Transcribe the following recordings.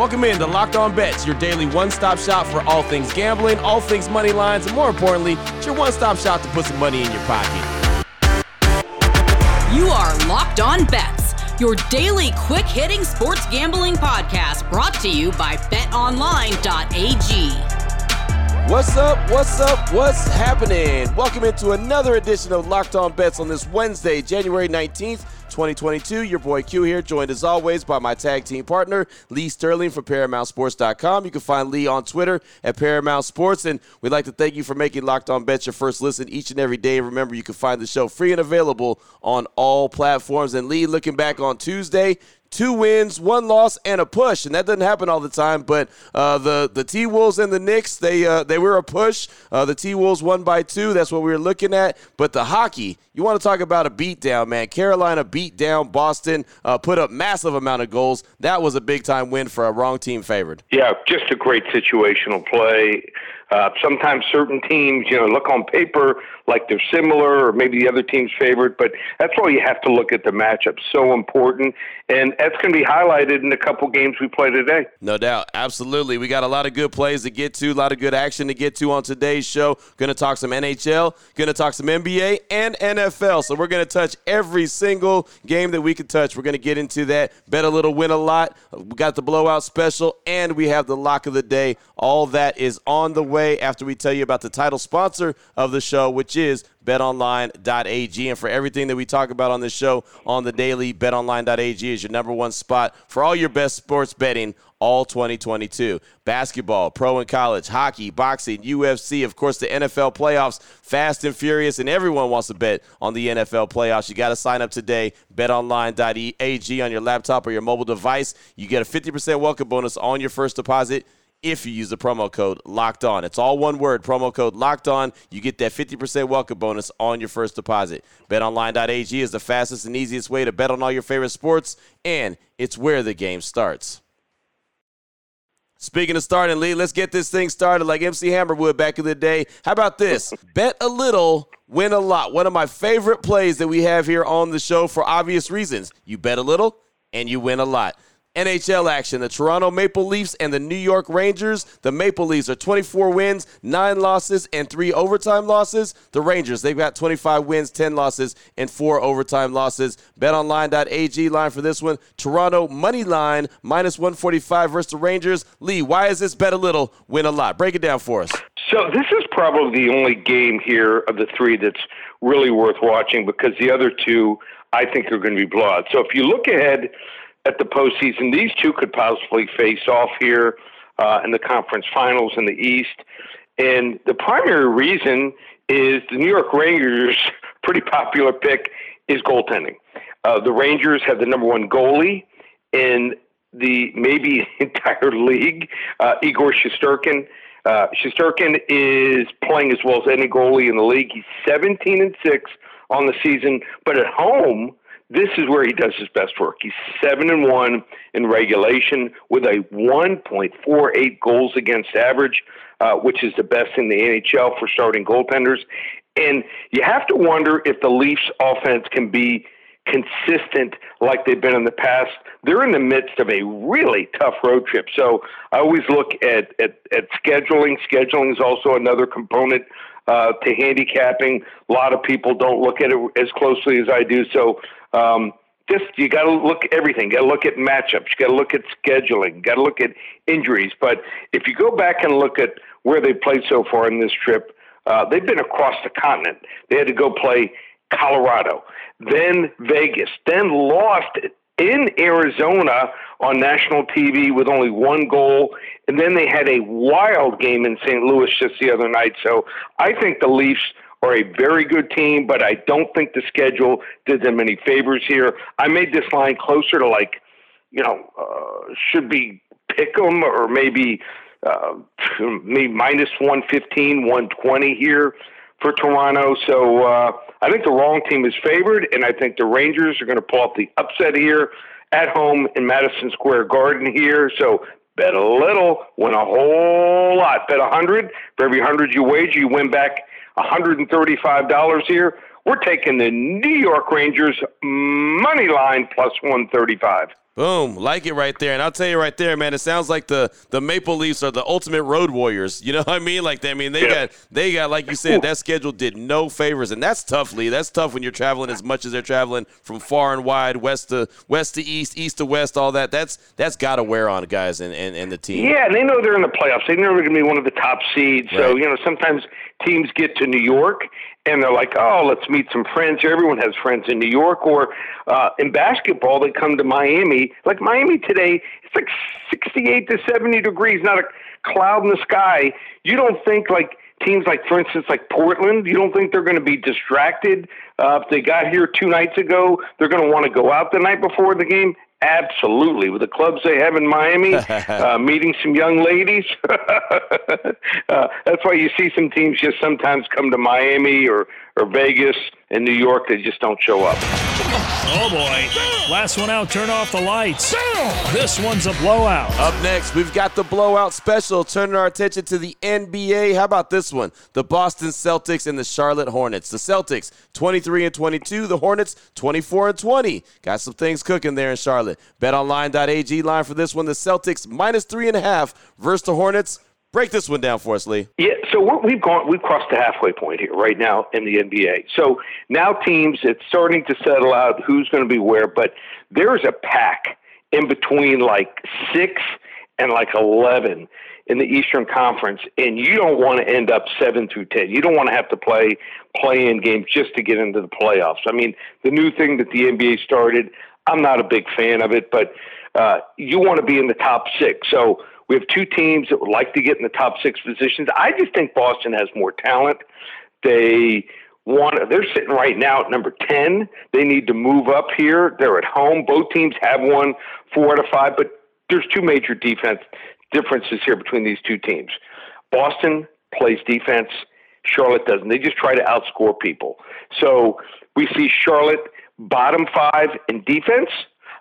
Welcome in to Locked On Bets, your daily one stop shop for all things gambling, all things money lines, and more importantly, it's your one stop shop to put some money in your pocket. You are Locked On Bets, your daily quick hitting sports gambling podcast brought to you by betonline.ag. What's up? What's up? What's happening? Welcome into another edition of Locked On Bets on this Wednesday, January 19th. 2022. Your boy Q here, joined as always by my tag team partner, Lee Sterling from ParamountSports.com. You can find Lee on Twitter at Paramount Sports. And we'd like to thank you for making Locked On Bets your first listen each and every day. Remember, you can find the show free and available on all platforms. And Lee, looking back on Tuesday, two wins, one loss, and a push, and that doesn't happen all the time. But uh, the the T Wolves and the Knicks, they uh, they were a push. Uh, the T Wolves won by two. That's what we were looking at. But the hockey, you want to talk about a beatdown, man? Carolina beat down Boston, uh, put up massive amount of goals. That was a big time win for a wrong team favored. Yeah, just a great situational play. Uh, sometimes certain teams, you know, look on paper like they're similar or maybe the other team's favorite, but that's why you have to look at the matchup. So important. And that's going to be highlighted in a couple games we play today. No doubt. Absolutely. We got a lot of good plays to get to, a lot of good action to get to on today's show. Going to talk some NHL, going to talk some NBA and NFL. So we're going to touch every single game that we could touch. We're going to get into that. Bet a little, win a lot. We got the blowout special, and we have the lock of the day. All that is on the way after we tell you about the title sponsor of the show, which is betonline.ag. And for everything that we talk about on this show on the daily, betonline.ag is your number one spot for all your best sports betting all 2022. Basketball, pro and college, hockey, boxing, UFC, of course, the NFL playoffs, fast and furious, and everyone wants to bet on the NFL playoffs. You got to sign up today, betonline.ag on your laptop or your mobile device. You get a 50% welcome bonus on your first deposit if you use the promo code locked on. It's all one word, promo code locked on. You get that 50% welcome bonus on your first deposit. BetOnline.ag is the fastest and easiest way to bet on all your favorite sports, and it's where the game starts. Speaking of starting, Lee, let's get this thing started like MC Hammer would back in the day. How about this? bet a little, win a lot. One of my favorite plays that we have here on the show for obvious reasons. You bet a little and you win a lot. NHL action. The Toronto Maple Leafs and the New York Rangers. The Maple Leafs are 24 wins, 9 losses, and 3 overtime losses. The Rangers, they've got 25 wins, 10 losses, and 4 overtime losses. BetOnline.ag line for this one. Toronto money line minus 145 versus the Rangers. Lee, why is this bet a little, win a lot? Break it down for us. So this is probably the only game here of the three that's really worth watching because the other two I think are going to be blowouts. So if you look ahead at the postseason. These two could possibly face off here uh, in the conference finals in the East. And the primary reason is the New York Rangers' pretty popular pick is goaltending. Uh, the Rangers have the number one goalie in the maybe entire league, uh, Igor Shesterkin. Uh, is playing as well as any goalie in the league. He's 17 and six on the season, but at home this is where he does his best work. He's seven and one in regulation with a 1.48 goals against average, uh, which is the best in the NHL for starting goaltenders. And you have to wonder if the Leafs offense can be consistent like they've been in the past. They're in the midst of a really tough road trip. So I always look at, at, at scheduling. Scheduling is also another component uh, to handicapping. A lot of people don't look at it as closely as I do. So um, just you got to look at everything. You got to look at matchups. You got to look at scheduling. You got to look at injuries. But if you go back and look at where they played so far in this trip, uh, they've been across the continent. They had to go play Colorado, then Vegas, then lost in Arizona on national TV with only one goal, and then they had a wild game in St. Louis just the other night. So I think the Leafs are a very good team, but I don't think the schedule did them any favors here. I made this line closer to like, you know, uh, should be pick them or maybe uh, maybe minus 115, 120 here for Toronto. So uh, I think the wrong team is favored, and I think the Rangers are going to pull off the upset here at home in Madison Square Garden here. So bet a little, win a whole lot. Bet a hundred for every hundred you wager, you win back $135 here. We're taking the New York Rangers money line plus 135. Boom, like it right there. And I'll tell you right there, man, it sounds like the the Maple Leafs are the ultimate road warriors. You know what I mean? Like I mean, they yeah. got they got like you said, that schedule did no favors, and that's tough, Lee. That's tough when you're traveling as much as they're traveling from far and wide, west to west to east, east to west, all that. That's that's got to wear on guys and, and, and the team. Yeah, and they know they're in the playoffs. They know they're going to be one of the top seeds. Right. So you know, sometimes teams get to New York and they're like, oh, let's meet some friends. Everyone has friends in New York. Or uh, in basketball, they come to Miami. Like Miami today, it's like 68 to 70 degrees, not a cloud in the sky. You don't think like teams like, for instance, like Portland, you don't think they're going to be distracted uh, if they got here two nights ago? They're going to want to go out the night before the game. Absolutely, with the clubs they have in Miami, uh, meeting some young ladies. uh, that's why you see some teams just sometimes come to Miami or or Vegas and New York. They just don't show up. Oh boy! Last one out. Turn off the lights. This one's a blowout. Up next, we've got the blowout special. Turning our attention to the NBA. How about this one? The Boston Celtics and the Charlotte Hornets. The Celtics 23 and 22. The Hornets 24 and 20. Got some things cooking there in Charlotte. BetOnline.ag line for this one. The Celtics minus three and a half versus the Hornets. Break this one down for us, Lee. Yeah, so we've gone, we've crossed the halfway point here right now in the NBA. So now teams, it's starting to settle out who's going to be where, but there's a pack in between like six and like eleven in the Eastern Conference, and you don't want to end up seven through ten. You don't want to have to play play-in games just to get into the playoffs. I mean, the new thing that the NBA started, I'm not a big fan of it, but uh, you want to be in the top six. So we have two teams that would like to get in the top six positions. I just think Boston has more talent. They want they're sitting right now at number 10. They need to move up here. They're at home. Both teams have won four out of five, but there's two major defense differences here between these two teams. Boston plays defense. Charlotte doesn't. They just try to outscore people. So we see Charlotte bottom five in defense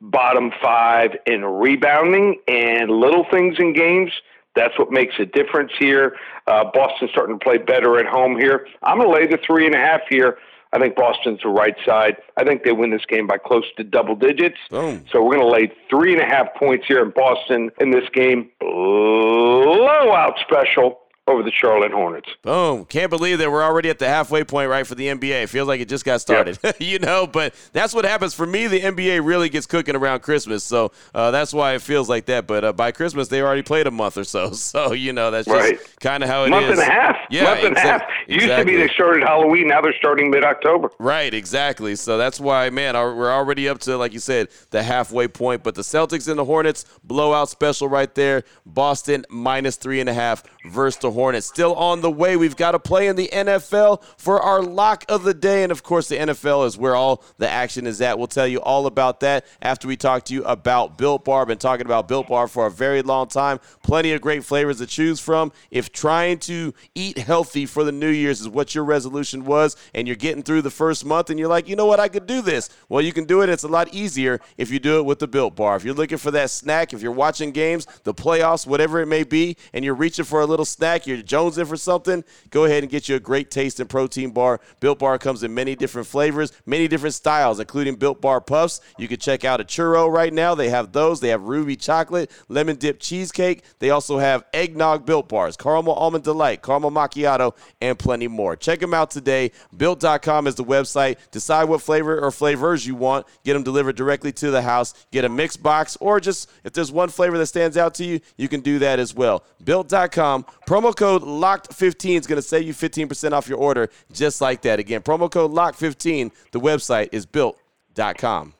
bottom five in rebounding and little things in games. That's what makes a difference here. Uh, Boston's starting to play better at home here. I'm going to lay the three and a half here. I think Boston's the right side. I think they win this game by close to double digits. Boom. So we're going to lay three and a half points here in Boston in this game. Blowout special over the Charlotte Hornets. Boom. Can't believe that we're already at the halfway point, right, for the NBA. It feels like it just got started, yep. you know, but that's what happens. For me, the NBA really gets cooking around Christmas. So uh, that's why it feels like that. But uh, by Christmas, they already played a month or so. So, you know, that's just right. kind of how it month is. month and a half. Yeah, month and a half. Used to be they started Halloween. Now they're starting mid October. Right, exactly. So that's why, man, we're already up to, like you said, the halfway point. But the Celtics and the Hornets, blowout special right there. Boston minus three and a half versus the Hornets. Still on the way. We've got to play in the NFL for our lock of the day. And of course, the NFL is where all the action is at. We'll tell you all about that after we talk to you about Built Bar. Been talking about Built Bar for a very long time. Plenty of great flavors to choose from. If trying to eat healthy for the New Year's is what your resolution was, and you're getting through the first month and you're like, you know what, I could do this. Well, you can do it. It's a lot easier if you do it with the Built Bar. If you're looking for that snack, if you're watching games, the playoffs, whatever it may be, and you're reaching for a little snack, you're jonesing for something, go ahead and get you a great taste and protein bar. Built Bar comes in many different flavors, many different styles, including Built Bar Puffs. You can check out a churro right now. They have those. They have ruby chocolate, lemon dip cheesecake. They also have eggnog Built Bars, caramel almond delight, caramel macchiato, and plenty more. Check them out today. Built.com is the website. Decide what flavor or flavors you want. Get them delivered directly to the house. Get a mixed box, or just if there's one flavor that stands out to you, you can do that as well. Built.com. Promo code LOCKED15 is going to save you 15% off your order just like that. Again, promo code LOCK15. The website is built.com.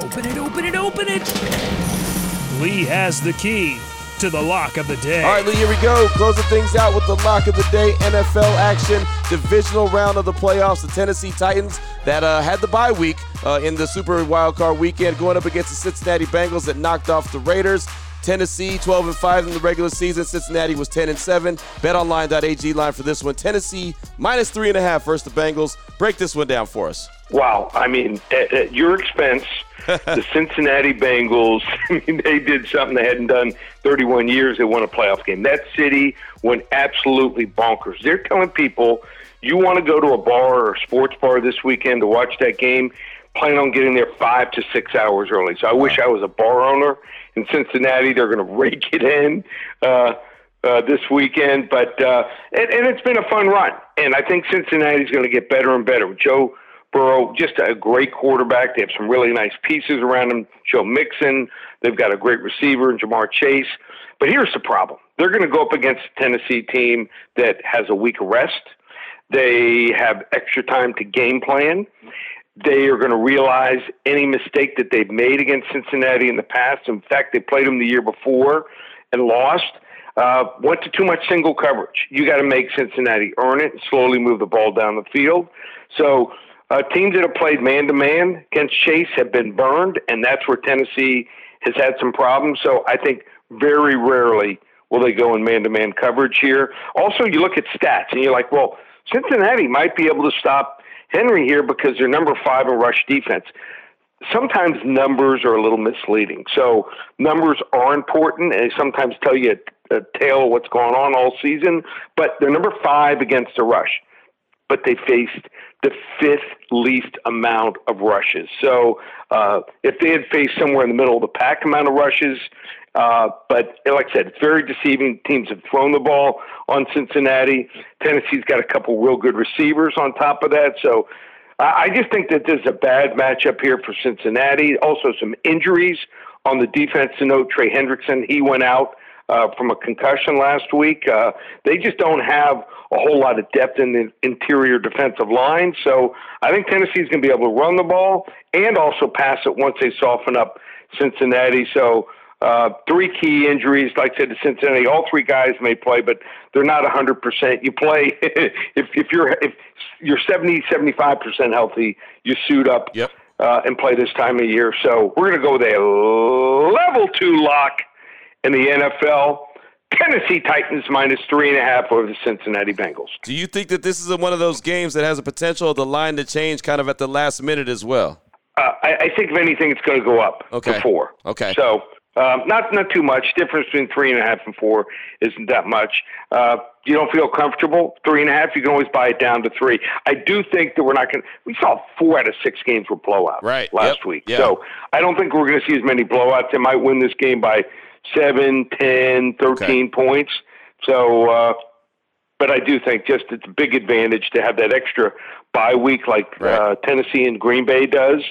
Open it, open it, open it. Lee has the key to the lock of the day. All right, Lee, here we go. Closing things out with the lock of the day NFL action. Divisional round of the playoffs. The Tennessee Titans that uh, had the bye week uh, in the Super Wild Card weekend going up against the Cincinnati Bengals that knocked off the Raiders. Tennessee 12 and 5 in the regular season. Cincinnati was 10 and 7. BetOnline.ag line for this one. Tennessee minus three and a half versus the Bengals. Break this one down for us. Wow, I mean, at, at your expense, the Cincinnati Bengals. I mean, they did something they hadn't done 31 years. They won a playoff game. That city went absolutely bonkers. They're telling people you want to go to a bar or a sports bar this weekend to watch that game plan on getting there five to six hours early. So I wish I was a bar owner in Cincinnati. They're going to rake it in. Uh, uh, this weekend, but uh, and, and it's been a fun run, and I think Cincinnati's going to get better and better. Joe Burrow, just a great quarterback. They have some really nice pieces around him. Joe Mixon, they've got a great receiver in Ja'Marr Chase. But here's the problem: they're going to go up against a Tennessee team that has a week rest. They have extra time to game plan. They are going to realize any mistake that they've made against Cincinnati in the past. In fact, they played them the year before and lost. Uh, went to too much single coverage. You got to make Cincinnati earn it and slowly move the ball down the field. So uh, teams that have played man to man against Chase have been burned, and that's where Tennessee has had some problems. So I think very rarely will they go in man to man coverage here. Also, you look at stats and you're like, well, Cincinnati might be able to stop Henry here because they're number five in rush defense. Sometimes numbers are a little misleading. So numbers are important and they sometimes tell you a, a tale of what's going on all season, but they're number five against the rush. But they faced the fifth least amount of rushes. So uh, if they had faced somewhere in the middle of the pack amount of rushes, uh, but like I said, it's very deceiving. Teams have thrown the ball on Cincinnati. Tennessee's got a couple real good receivers on top of that. So I just think that there's a bad matchup here for Cincinnati. Also, some injuries on the defense to note. Trey Hendrickson, he went out uh, from a concussion last week. Uh, they just don't have a whole lot of depth in the interior defensive line. So I think Tennessee's going to be able to run the ball and also pass it once they soften up Cincinnati. So uh, three key injuries, like I said to Cincinnati. All three guys may play, but they're not 100%. You play if if you're if you're 70 75% healthy, you suit up yep. uh, and play this time of year. So we're going to go with a level two lock in the NFL. Tennessee Titans minus three and a half over the Cincinnati Bengals. Do you think that this is one of those games that has a potential of the line to change kind of at the last minute as well? Uh, I, I, think if anything, it's going to go up okay. to four. Okay. So um, not not too much. Difference between three and a half and four isn't that much. Uh, you don't feel comfortable three and a half. You can always buy it down to three. I do think that we're not going. to We saw four out of six games were blowouts right. last yep. week. Yep. So I don't think we're going to see as many blowouts. They might win this game by seven, ten, thirteen okay. points. So. Uh, but I do think just it's a big advantage to have that extra bye week like right. uh, Tennessee and Green Bay does.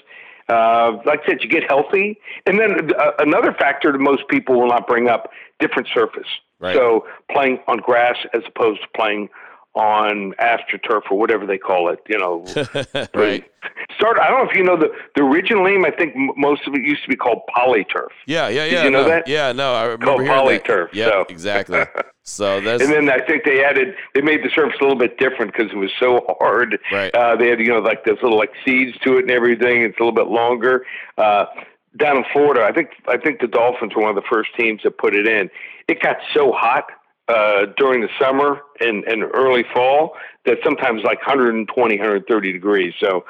Uh, like I said, you get healthy, and then uh, another factor that most people will not bring up: different surface. Right. So playing on grass as opposed to playing on AstroTurf or whatever they call it. You know, right. Start. I don't know if you know the the original name. I think most of it used to be called polyturf. Yeah, yeah, yeah. Did you know no, that? Yeah, no, I remember called polyturf. Yeah, so. exactly. So that's and then I think they added they made the surface a little bit different because it was so hard. Right. Uh, they had you know like those little like seeds to it and everything. It's a little bit longer. Uh, down in Florida, I think I think the Dolphins were one of the first teams that put it in. It got so hot uh, during the summer and, and early fall that sometimes like 120, 130 degrees. So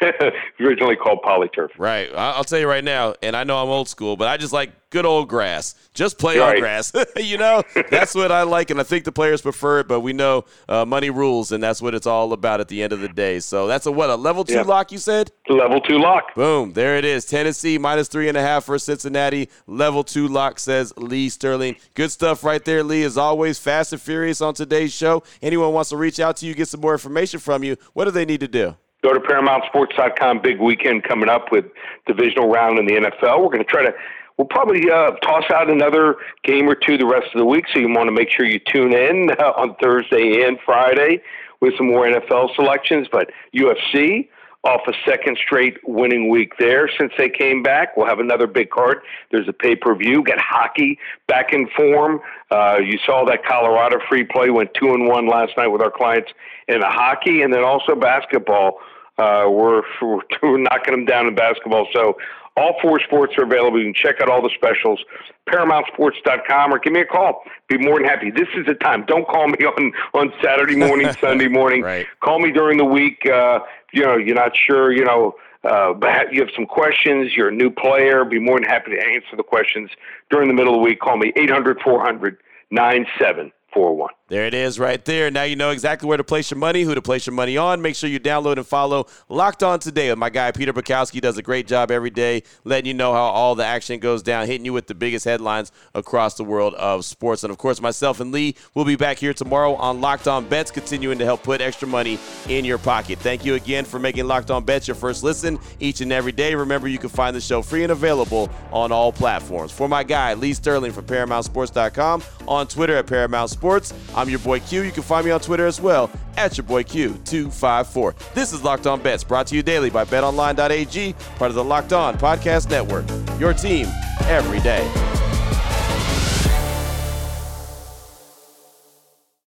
originally called polyturf. Right. I'll tell you right now, and I know I'm old school, but I just like good old grass. Just play right. on grass. you know, that's what I like, and I think the players prefer it. But we know uh, money rules, and that's what it's all about at the end of the day. So that's a what a level two yeah. lock you said. Level two lock. Boom. There it is. Tennessee minus three and a half for Cincinnati. Level two lock says Lee Sterling. Good stuff right there, Lee. As always, fast and furious on today's show. Anyone wants to reach out to you, get some more information from you. What do they need to do? Go to ParamountSports.com. Big weekend coming up with divisional round in the NFL. We're going to try to we'll probably uh, toss out another game or two the rest of the week. So you want to make sure you tune in uh, on Thursday and Friday with some more NFL selections. But UFC off a second straight winning week there since they came back. We'll have another big card. There's a pay per view. Got hockey back in form. Uh, you saw that Colorado free play went two and one last night with our clients in the hockey, and then also basketball. Uh, we're, we're, we're knocking them down in basketball. So all four sports are available. You can check out all the specials, ParamountSports.com, or give me a call. Be more than happy. This is the time. Don't call me on, on Saturday morning, Sunday morning. Right. Call me during the week. Uh, you know, you're not sure, you know, uh, but you have some questions. You're a new player. Be more than happy to answer the questions during the middle of the week. Call me 800 400 97 401. There it is right there. Now you know exactly where to place your money, who to place your money on. Make sure you download and follow Locked On Today my guy Peter Bukowski. Does a great job every day letting you know how all the action goes down, hitting you with the biggest headlines across the world of sports. And of course, myself and Lee will be back here tomorrow on Locked On Bets, continuing to help put extra money in your pocket. Thank you again for making Locked On Bets your first listen each and every day. Remember, you can find the show free and available on all platforms. For my guy Lee Sterling from ParamountSports.com on Twitter at Paramount Sports, I'm your boy Q. You can find me on Twitter as well at your boy Q254. This is Locked On Bets, brought to you daily by BetOnline.ag, part of the Locked On Podcast Network. Your team every day.